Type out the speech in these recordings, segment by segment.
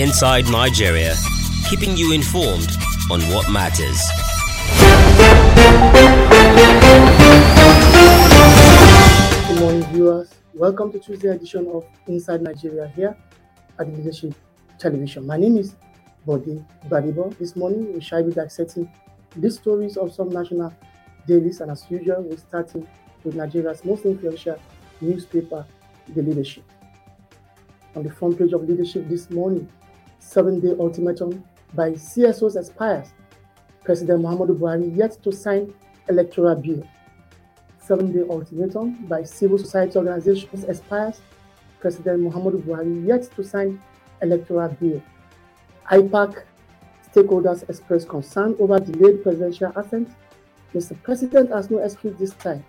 Inside Nigeria, keeping you informed on what matters. Good morning, viewers. Welcome to Tuesday edition of Inside Nigeria here at Leadership Television. My name is Bode Badibo. This morning, we shall be dissecting the stories of some national dailies, and as usual, we're starting with Nigeria's most influential newspaper, The Leadership. On the front page of Leadership this morning, seven-day ultimatum by CSOs expires. President Muhammadu Buhari yet to sign electoral bill. Seven-day ultimatum by civil society organizations expires. President Muhammadu Buhari yet to sign electoral bill. IPAC stakeholders express concern over delayed presidential assent. Mr. President has no excuse this time.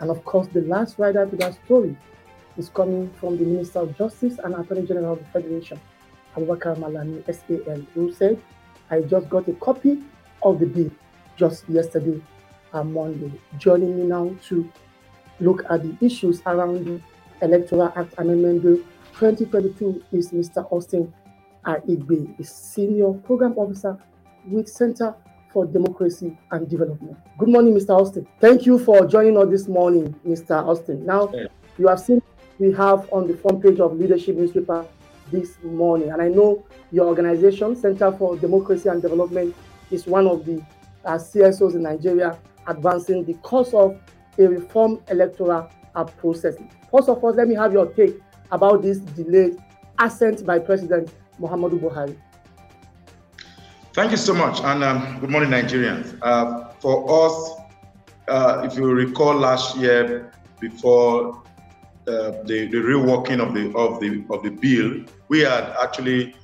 And of course, the last rider to that story is coming from the Minister of Justice and Attorney General of the Federation, Abubakar Malami SAN, who said, I just got a copy of the bill just yesterday and Monday. Joining me now to look at the issues around the Electoral Act Amendment Bill 2022 is Mr. Austin Aigbe, a senior program officer with Center for Democracy and Development. Good morning, Mr. Austin. Thank you for joining us this morning, Mr. Austin. Now, you have seen we have on the front page of Leadership newspaper this morning, and I know your organization, Center for Democracy and Development, is one of the uh, CSOs in Nigeria advancing the cause of a reform electoral process. First of all, let me have your take about this delayed assent by President Muhammadu Buhari. Thank you so much, and um, good morning, Nigerians. Uh, for us, uh, if you recall last year, before the the real working of the of the of the bill, we had actually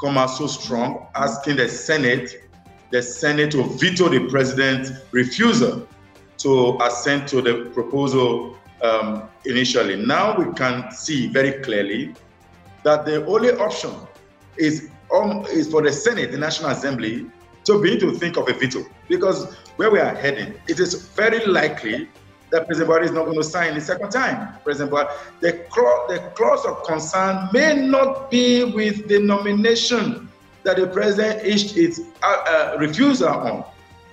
come out so strong, asking the Senate, the Senate to veto the president's refusal to assent to the proposal um, initially. Now we can see very clearly that the only option is um, is for the Senate, the National Assembly, to begin to think of a veto. Because where we are heading, it is very likely that President Buhari is not going to sign the second time. President Buhari, the clause, the clause of concern may not be with the nomination that the president issued its uh, uh, refusal on.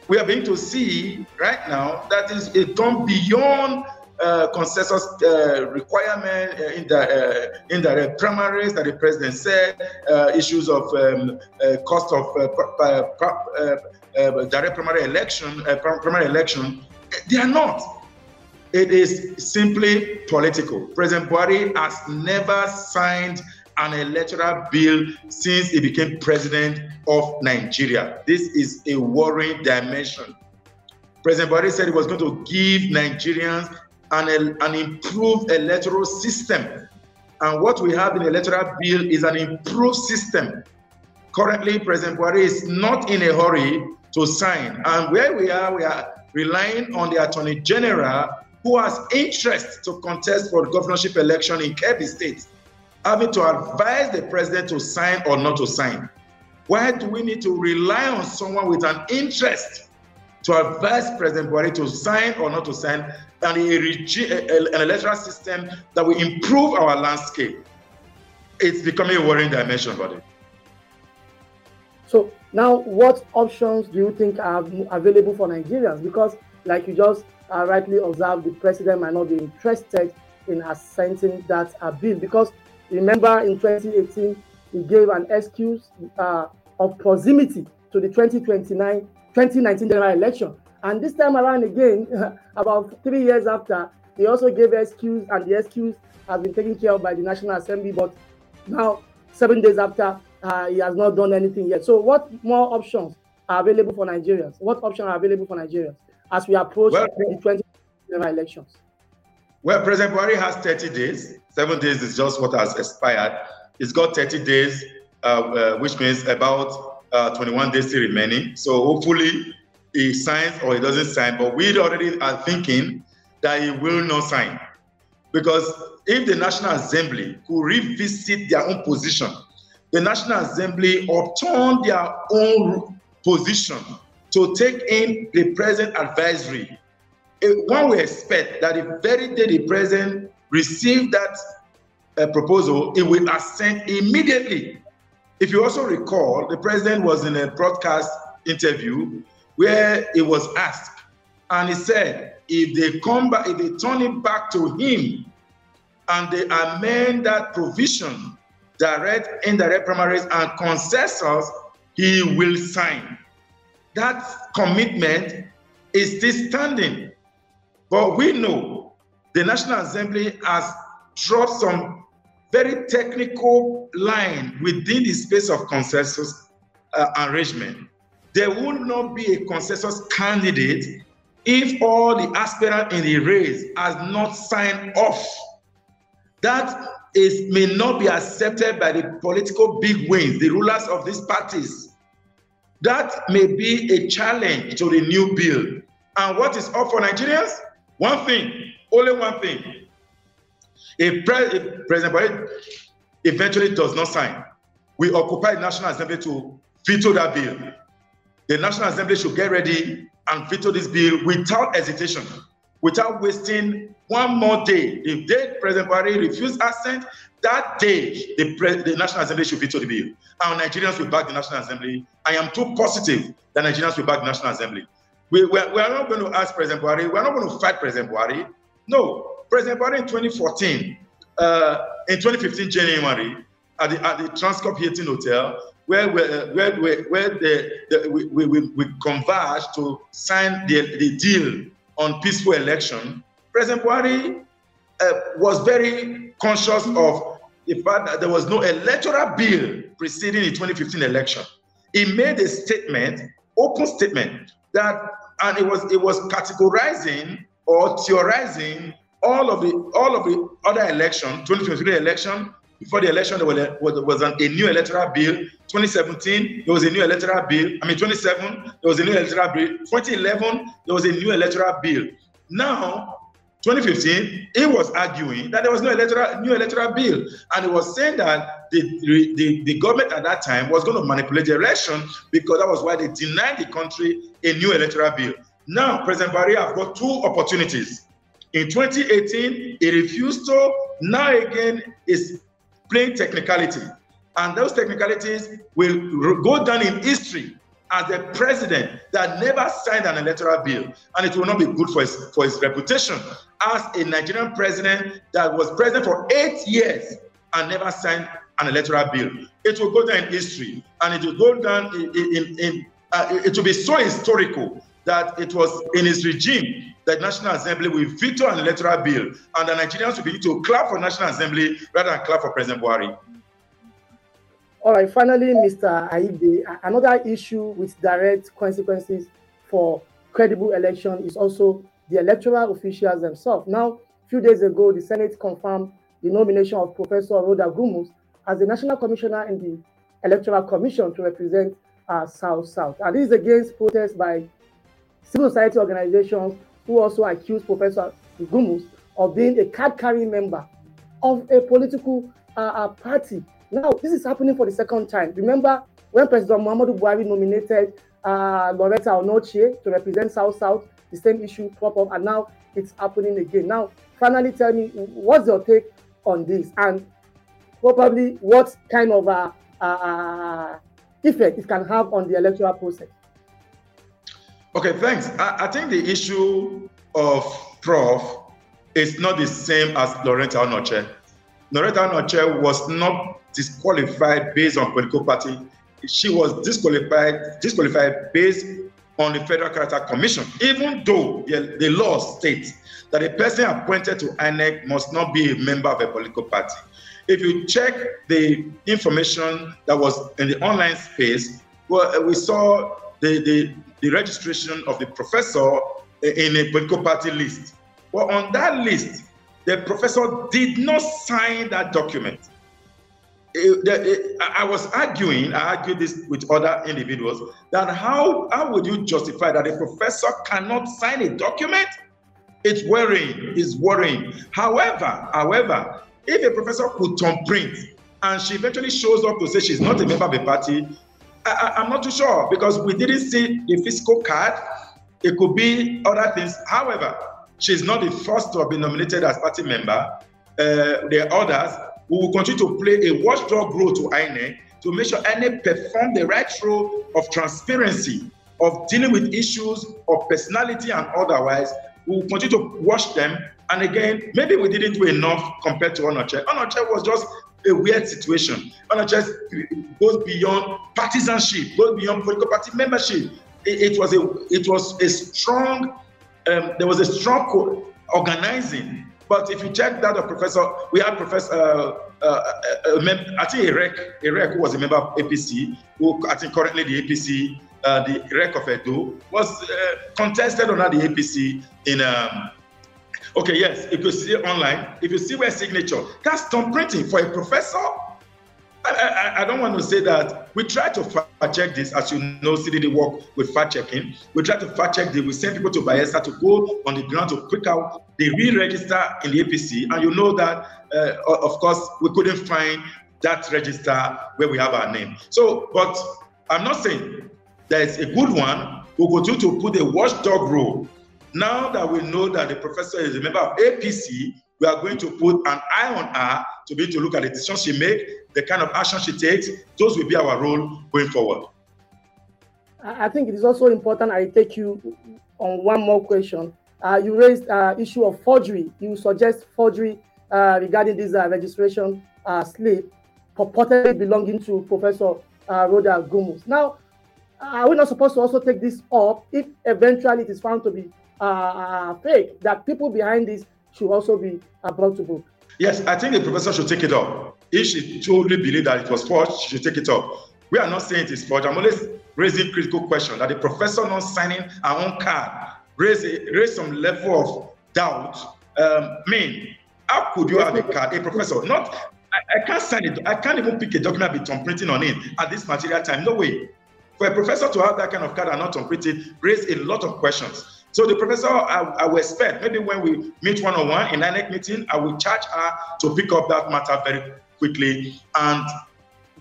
We are beginning to see right now that is it gone beyond uh, consensus uh, requirement uh, in the uh, in the primaries that the president said, uh, issues of um, uh, cost of direct primary election, primary election, they are not. It is simply political. President Buhari has never signed an electoral bill since he became president of Nigeria. This is a worrying dimension. President Buhari said he was going to give Nigerians an, an improved electoral system. And what we have in the electoral bill is an improved system. Currently, President Buhari is not in a hurry to sign. And where we are, we are relying on the Attorney General who has interest to contest for the governorship election in Kebbi State, having to advise the president to sign or not to sign. Why do we need to rely on someone with an interest to advise President Buhari to sign or not to sign and an electoral system that will improve our landscape? It's becoming a worrying dimension, buddy. So now, what options do you think are available for Nigerians? Because, like you just uh, rightly observed, the president might not be interested in assenting that uh, bill. Because remember, in 2018, he gave an excuse uh, of proximity to the 2029 2019 general election. And this time around again, about three years after, he also gave excuse, and the excuse has been taken care of by the National Assembly. But now, seven days after, uh, he has not done anything yet. So, what more options are available for Nigerians? What options are available for Nigerians as we approach well, the 20 general elections? Well, President Buhari has 30 days. Seven days is just what has expired. He's got 30 days, uh, uh, which means about uh, 21 days still remaining. So hopefully he signs or he doesn't sign. But we already are thinking that he will not sign. Because if the National Assembly could revisit their own position, the National Assembly upturn their own position to take in the present advisory. One will expect that the very day the president received that uh, proposal, it will assent immediately If you also recall, the president was in a broadcast interview where he was asked, and he said, if they come back, if they turn it back to him and they amend that provision, direct, indirect primaries, and consensus, he will sign. That commitment is still standing. But we know the National Assembly has dropped some very technical line within the space of consensus uh, arrangement. There will not be a consensus candidate if all the aspirants in the race has not signed off. That is may not be accepted by the political big wings, the rulers of these parties. That may be a challenge to the new bill. And what is up for Nigerians? One thing, only one thing. If, Pre if President Buhari eventually does not sign, we occupy the National Assembly to veto that bill. The National Assembly should get ready and veto this bill without hesitation, without wasting one more day. If day President Buhari refused assent, that day the, the, National Assembly should veto the bill. And Nigerians will back the National Assembly. I am too positive that Nigerians will back the National Assembly. We, we, are, we are not going to ask President Buhari, we are not going to fight President Buhari. No, President Buhari in 2014, uh, in 2015 January, at the, at the Transcorp Hilton Hotel, where, where, where, where the, the, we, we, we converged to sign the, the deal on peaceful election, President Buhari uh, was very conscious of the fact that there was no electoral bill preceding the 2015 election. He made a statement, open statement, that and it was it was categorizing or theorizing all of the all of the other election, 2023 election. Before the election, there was, was an, a new electoral bill. 2017, there was a new electoral bill. I mean, 27, there was a new electoral bill. 2011, there was a new electoral bill. Now, 2015, he was arguing that there was no electoral, new electoral bill. And he was saying that the, the, the government at that time was going to manipulate the election because that was why they denied the country a new electoral bill. Now, President Buhari have got two opportunities in 2018, he refused to. Now again, is playing technicality. And those technicalities will go down in history as the president that never signed an electoral bill. And it will not be good for his, for his reputation as a Nigerian president that was president for eight years and never signed an electoral bill. It will go down in history and it will go down in, in, in uh, it will be so historical that it was in his regime that National Assembly will veto an electoral bill and the Nigerians will be to clap for National Assembly rather than clap for President Buhari. All right, finally, Mr. Aigbe, another issue with direct consequences for credible election is also the electoral officials themselves. Now, a few days ago, the Senate confirmed the nomination of Professor Rhoda Gumus as the National Commissioner in the Electoral Commission to represent uh, South South. And this is against protests by civil society organizations who also accused Professor Gumus of being a card-carrying member of a political uh, uh, party. Now, this is happening for the second time. Remember when President Muhammadu Buhari nominated uh, Loretta Onochie to represent South South, the same issue crop up, and now it's happening again. Now, finally, tell me what's your take on this, and probably what kind of uh, uh, effect it can have on the electoral process. Okay, thanks. I, I think the issue of Prof is not the same as Loretta Onochie. Loretta Onochie was not disqualified based on political party. She was disqualified, disqualified based on the Federal Character Commission, even though the, the law states that a person appointed to INEC must not be a member of a political party. If you check the information that was in the online space, well, uh, we saw the, the, the registration of the professor uh, in a political party list. Well, on that list, the professor did not sign that document. Eh, eh, I was arguing, I argued this with other individuals, that how, how would you justify that a professor cannot sign a document? It's worrying, it's worrying. However, however, if a professor could turn print and she eventually shows up to say she's not a member of a party, I, am not too sure because we didn't see the physical card. It could be other things. However, she's not the first to have been nominated as party member. Uh, there are others who will continue to play a watchdog role to INEC to make sure INEC perform the right role of transparency, of dealing with issues of personality and otherwise. We will continue to watch them. And again, maybe we didn't do enough compared to Onochie. Onochie was just a weird situation. Onochie goes beyond partisanship, goes beyond political party membership. It, it was a it was a strong um, there was a strong organizing. But if you check that, a professor, we had Professor, uh, uh, uh, uh I think Erek, Erek, who was a member of APC, who I think currently the APC, uh, the Erek of Edo, was uh, contested under the APC in. Um, okay, yes, if you see online, if you see where signature, that's thumb printing for a professor I, I, I, don't want to say that we try to fact check this. As you know, CDD work with fact checking. We try to fact check this. We send people to Bayelsa to go on the ground to pick out the re-register in the APC. And you know that, uh, of course, we couldn't find that register where we have our name. So, but I'm not saying there's a good one. We'll continue to put a watchdog role. Now that we know that the professor is a member of APC, we are going to put an eye on her to be to look at the decisions she makes, the kind of action she takes. Those will be our role going forward. I think it is also important. I take you on one more question. Uh, you raised uh, issue of forgery. You suggest forgery uh, regarding this uh, registration uh, slip purportedly belonging to Professor uh, Rhoda Gumus. Now, are we not supposed to also take this up if eventually it is found to be uh, fake? That people behind this should also be brought to book. Yes, I think the professor should take it up. If she truly believes that it was forged, she should take it up. We are not saying it is forged. I'm always raising critical question that the professor not signing our own card raise, raise some level of doubt. Um, mean, how could you have a card, a professor? Not, I, I can't sign it. I can't even pick a document with printing on it at this material time. No way. For a professor to have that kind of card and not thumb printed raise a lot of questions. So the professor, I, I will expect maybe when we meet one on one in INEC meeting, I will charge her to pick up that matter very quickly. And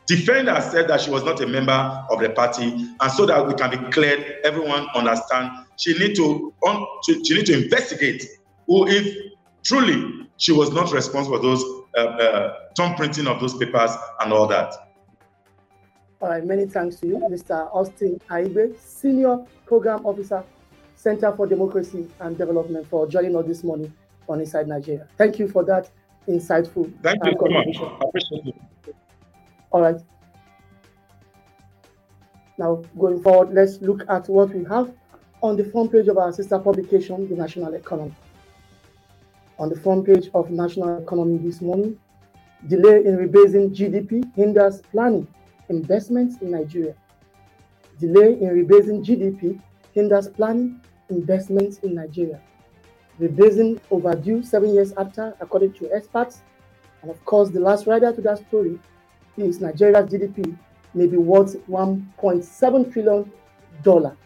defender said that she was not a member of the party. And so that we can be cleared everyone understand. She need to on she, she need to investigate who if truly she was not responsible for those uh, uh, of those papers and all that. All right many thanks to you mr austin Aigbe senior program officer Center for Democracy and Development for joining us this morning on Inside Nigeria. Thank you for that insightful Thank you so much. I appreciate it. All right. Now, going forward, let's look at what we have on the front page of our sister publication, The National Economy. On the front page of National Economy this morning, delay in rebasing GDP hinders planning investments in Nigeria. Delay in rebasing GDP hinders planning investments in Nigeria. Rebasing overdue seven years after, according to experts. And of course, the last rider to that story is Nigeria's GDP may be worth $1.7 trillion,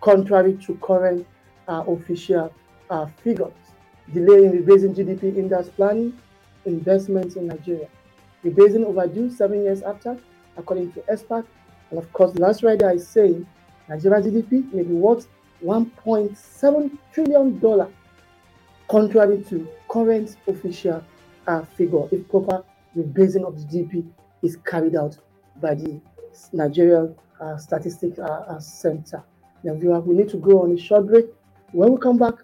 contrary to current uh, official uh, figures. Delay in rebasing GDP index planning investments in Nigeria. Rebasing overdue seven years after, according to experts. And of course, the last rider is saying Nigeria's GDP may be worth $1.7 trillion, contrary to current official uh, figure, if proper rebasing of the GDP is carried out by the Nigerian uh, Statistics uh, uh, Center. Now, viewer, we need to go on a short break. When we come back,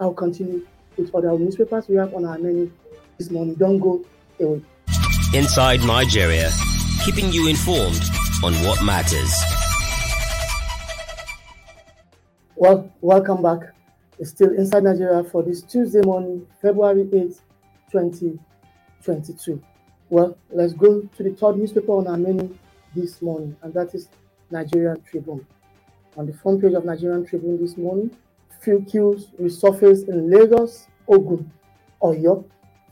I'll continue with other newspapers we have on our menu this morning. Don't go away. Inside Nigeria, keeping you informed on what matters. Well, welcome back. It's still inside Nigeria for this Tuesday morning, February 8th, 2022. Well, let's go to the third newspaper on our menu this morning, and that is Nigerian Tribune. On the front page of Nigerian Tribune this morning, fuel queues resurface in Lagos, Ogun, Oyo.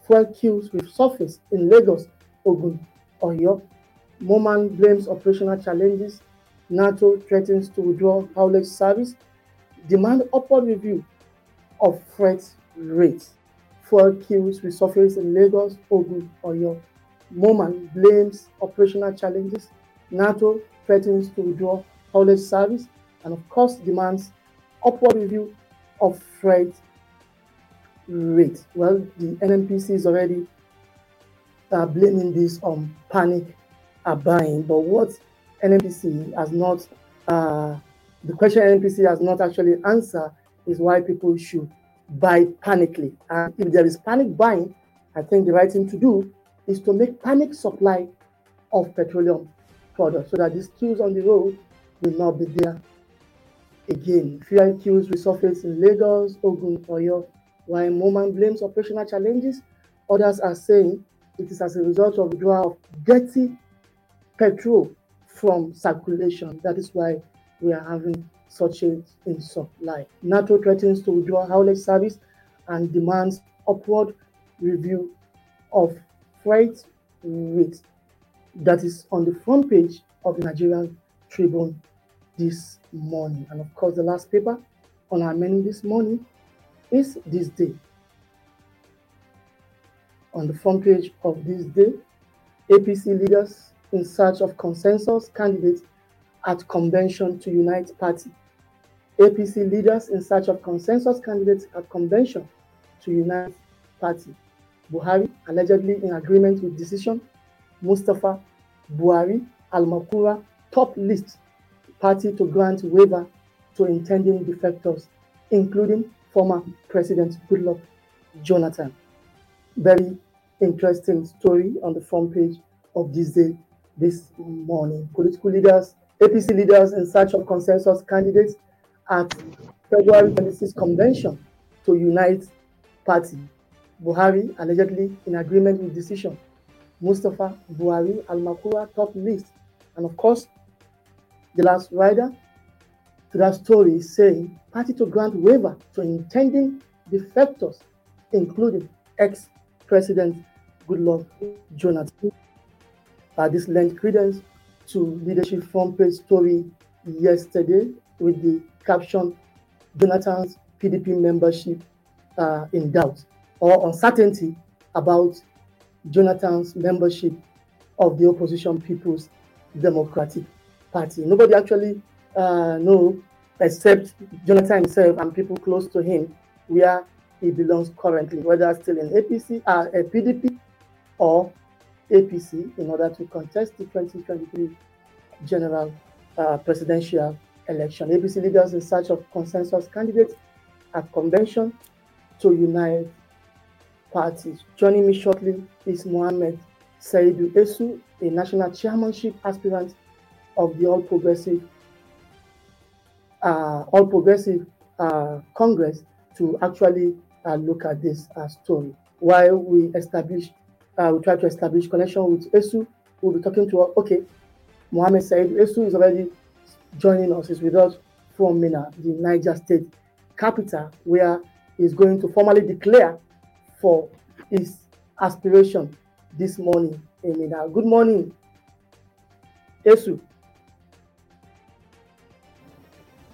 Fuel queues resurface in Lagos, Ogun, Oyo. Moman blames operational challenges. NARTO threatens to withdraw haulage service demand upward review of freight rates. Fuel queues resurface in Lagos, Ogun, Oyo. Moman blames operational challenges. NARTO threatens to withdraw haulage service and, of course, demands upward review of freight rate. Well, the NNPC is already uh, blaming this on panic are buying. But what NNPC has not, uh, the question NNPC has not actually answered is why people should buy panically. And if there is panic buying, I think the right thing to do is to make panic supply of petroleum products so that these queues on the road will not be there again. Fuel queues resurface in Lagos, Ogun, Oyo, while Moman blames operational challenges. Others are saying it is as a result of withdrawal of dirty petrol from circulation. That is why we are having such a in supply. NARTO threatens to withdraw haulage service and demands upward review of freight rates. That is on the front page of the Nigerian Tribune this morning. And of course, the last paper on our menu this morning is this day. On the front page of this day, APC leaders in search of consensus candidates at convention to unite party. APC leaders in search of consensus candidates at convention to unite party. Buhari allegedly in agreement with decision. Mustafa Buhari Al-Makura top list party to grant waiver to intending defectors, including former President Goodluck Jonathan. Very interesting story on the front page of this day this morning. Political leaders, APC leaders in search of consensus candidates at February 26 convention to unite party. Buhari allegedly in agreement with decision. Mustafa Buhari Al Makura top list. And of course, the last rider to that story saying party to grant waiver to intending defectors, including ex-president Goodluck Jonathan. Uh, this lent credence to leadership front page story yesterday with the caption Jonathan's PDP membership uh, in doubt or uncertainty about Jonathan's membership of the opposition People's Democratic Party. Nobody actually uh, know except Jonathan himself and people close to him where he belongs currently, whether still in APC, uh, PDP, or APC, in order to contest the 2023 general uh, presidential election. APC leaders in search of consensus candidates at convention to unite parties. Joining me shortly is Mohamed Saidu Etsu, a national chairmanship aspirant of the All Progressive uh, All Progressive uh, Congress to actually uh, look at this uh, story. While we establish, uh, we try to establish connection with Etsu, we'll be talking to okay, Mohammed Said Etsu is already joining us. Is with us from Minna, the Niger State capital, where he's going to formally declare for his aspiration this morning in Minna. Good morning, Etsu.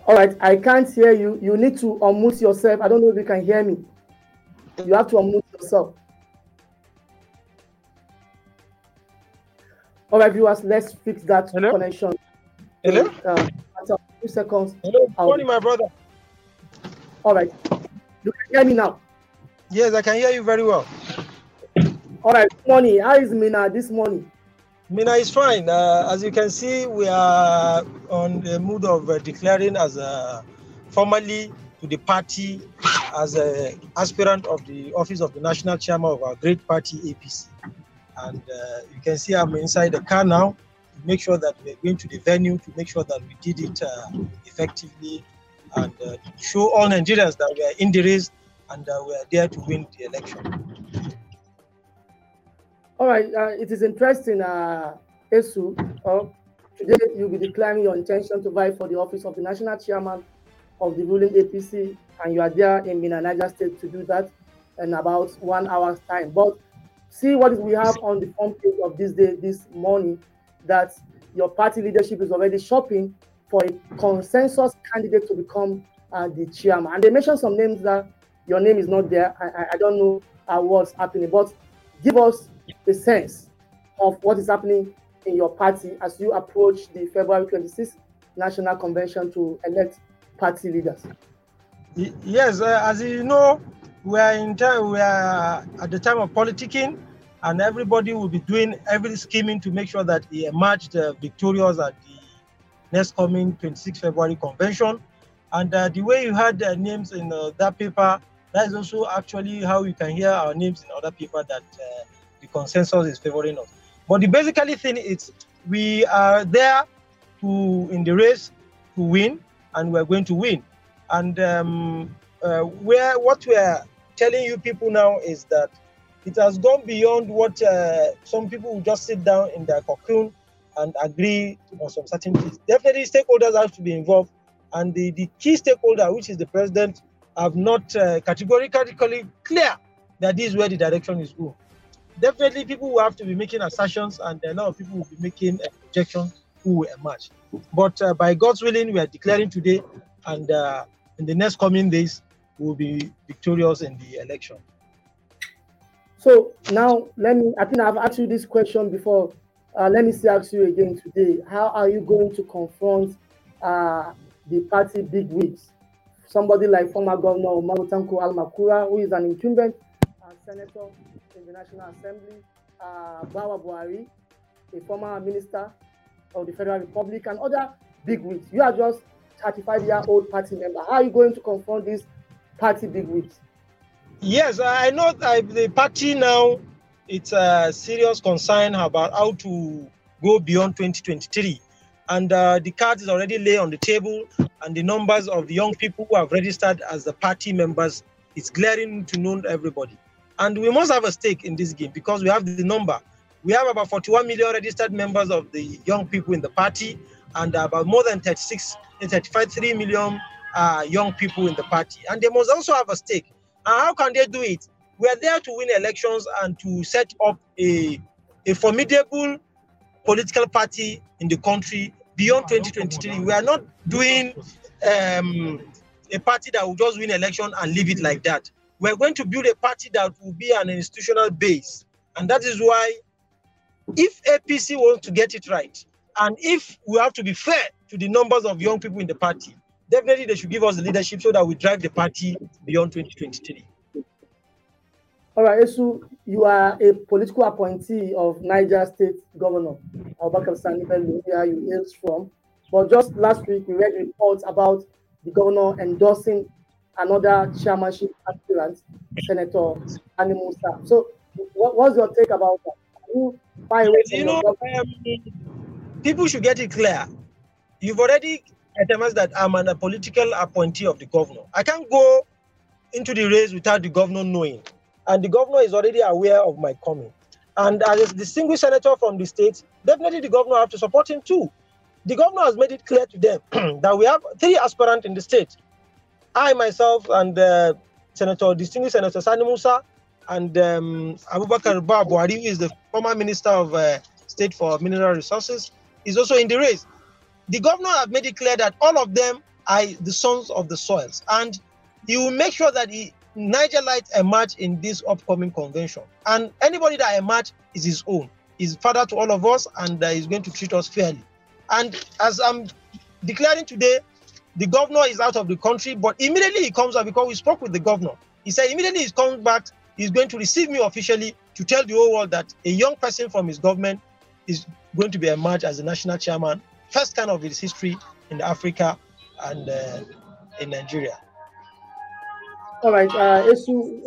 All right, I can't hear you. You need to unmute yourself. I don't know if you can hear me. You have to unmute yourself. All right, viewers, let's fix that Hello? connection. Hello? Uh, after a few seconds. Hello, good morning, my brother. All right. You can hear me now. Yes, I can hear you very well. All right. Good morning. How is Minna this morning? Minna is fine. Uh, as you can see, we are on the mood of uh, declaring as a formally to the party as a aspirant of the office of the national chairman of our great party APC. And uh, you can see I'm inside the car now to make sure that we're going to the venue to make sure that we did it uh, effectively and uh, show all Nigerians that we are in the race and uh, we are there to win the election. All right. Uh, it is interesting, uh, Etsu. Uh, today you'll be declaring your intention to vie for the office of the national chairman of the ruling APC, and you are there in Minna, Niger State to do that in about one hour's time. But see what we have on the front page of this day, this morning, that your party leadership is already shopping for a consensus candidate to become uh, the chairman. And they mentioned some names that your name is not there. I, I, I don't know uh, what's happening, but give us a sense of what is happening in your party as you approach the February 26th national convention to elect party leaders. Yes, uh, as you know, we are in we are at the time of politicking, and everybody will be doing every scheming to make sure that he emerged uh, victorious at the next coming 26 February convention. And uh, the way you had uh, names in uh, that paper, that is also actually how you can hear our names in other paper that uh, the consensus is favoring us. But the basically thing is we are there to in the race to win, and we're going to win. And um, uh, where what we're telling you people now is that it has gone beyond what uh, some people will just sit down in their cocoon and agree on some certain things. Definitely, stakeholders have to be involved, and the, the key stakeholder, which is the president, have not uh, categorically clear that this is where the direction is going. Definitely, people will have to be making assertions, and a lot of people will be making a projection who will emerge. But uh, by God's willing, we are declaring today, and uh, in the next coming days, will be victorious in the election. So now let me, I think I've asked you this question before. Uh, let me ask you again today. How are you going to confront uh, the party big wigs? Somebody like former Governor Umaru Tanko Al-Makura, who is an incumbent uh, senator in the National Assembly, uh, Bawa Bwari, a former minister of the Federal Republic, and other big wigs. You are just 35 year old party member. How are you going to confront these party? Yes, I know the party now it's a serious concern about how to go beyond 2023. And uh, the card is already laid on the table, and the numbers of the young people who have registered as the party members is glaring to known everybody. And we must have a stake in this game because we have the number. We have about 41 million registered members of the young people in the party, and about more than 36, 35, 3 million uh, young people in the party. And they must also have a stake and how can they do it? We are there to win elections and to set up a, a formidable political party in the country beyond 2023. We are not doing um, a party that will just win election and leave it like that. We're going to build a party that will be an institutional base. And that is why if APC wants to get it right, and if we have to be fair to the numbers of young people in the party, definitely they should give us the leadership so that we drive the party beyond 2023. All right, Etsu, you are a political appointee of Niger State Governor Abubakar Sani Bello, where you hail from. But just last week, we read reports about the governor endorsing another chairmanship aspirant, Senator Sani Musa. So, what, what's your take about that? You, you know, um, people should get it clear. You've already items that I'm an, a political appointee of the governor. I can't go into the race without the governor knowing. And the governor is already aware of my coming. And as a distinguished senator from the state, definitely the governor have to support him too. The governor has made it clear to them that we have three aspirants in the state. I myself and uh, Senator, distinguished Senator Sani Musa and um, Abubakar Bwari, who is the former Minister of uh, State for Mineral Resources, is also in the race the governor have made it clear that all of them are the sons of the soils, and he will make sure that he Nigerites emerge in this upcoming convention. And anybody that emerge is his own. He's father to all of us, and uh, he's going to treat us fairly. And as I'm declaring today, the governor is out of the country, but immediately he comes out because we spoke with the governor. He said immediately he comes back, he's going to receive me officially to tell the whole world that a young person from his government is going to be emerged as the national chairman first kind of its history in Africa and uh, in Nigeria. All right, uh,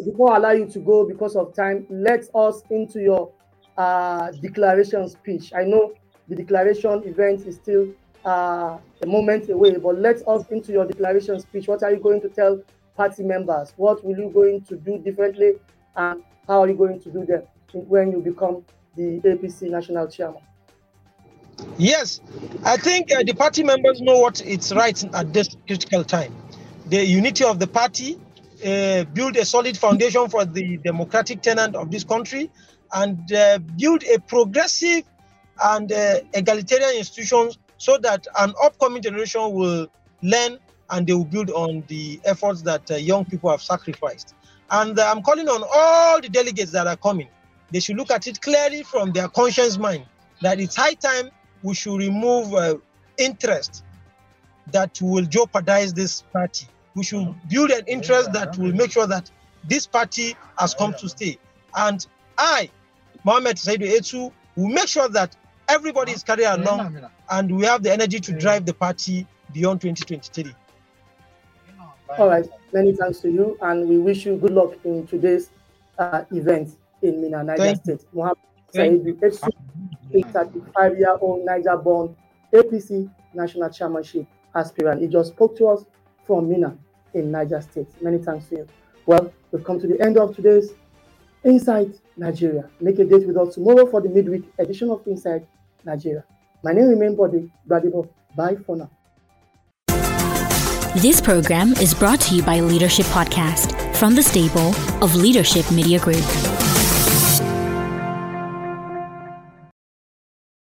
before I allow you to go because of time, let us into your uh, declaration speech. I know the declaration event is still uh, a moment away, but let us into your declaration speech. What are you going to tell party members? What will you going to do differently, and how are you going to do that when you become the APC national chairman? Yes, I think uh, the party members know what it's right at this critical time. The unity of the party, uh, build a solid foundation for the democratic tenant of this country, and uh, build a progressive and uh, egalitarian institutions so that an upcoming generation will learn and they will build on the efforts that uh, young people have sacrificed. And uh, I'm calling on all the delegates that are coming. They should look at it clearly from their conscience mind that it's high time we should remove uh, interest that will jeopardize this party. We should build an interest that will make sure that this party has come to stay. And I, Mohamed Saidu Etsu will make sure that everybody is carried along and we have the energy to drive the party beyond 2023. All right, many thanks to you, and we wish you good luck in today's uh, event in Minna, Niger State. Mohamed Saidu Etsu, a 35 year old Niger born APC national chairmanship aspirant. He just spoke to us from Minna in Niger State. Many thanks to you. Well, we've come to the end of today's Inside Nigeria. Make a date with us tomorrow for the midweek edition of Inside Nigeria. My name remains Body Bradibo. Bye for now. This program is brought to you by Leadership Podcast from the stable of Leadership Media Group.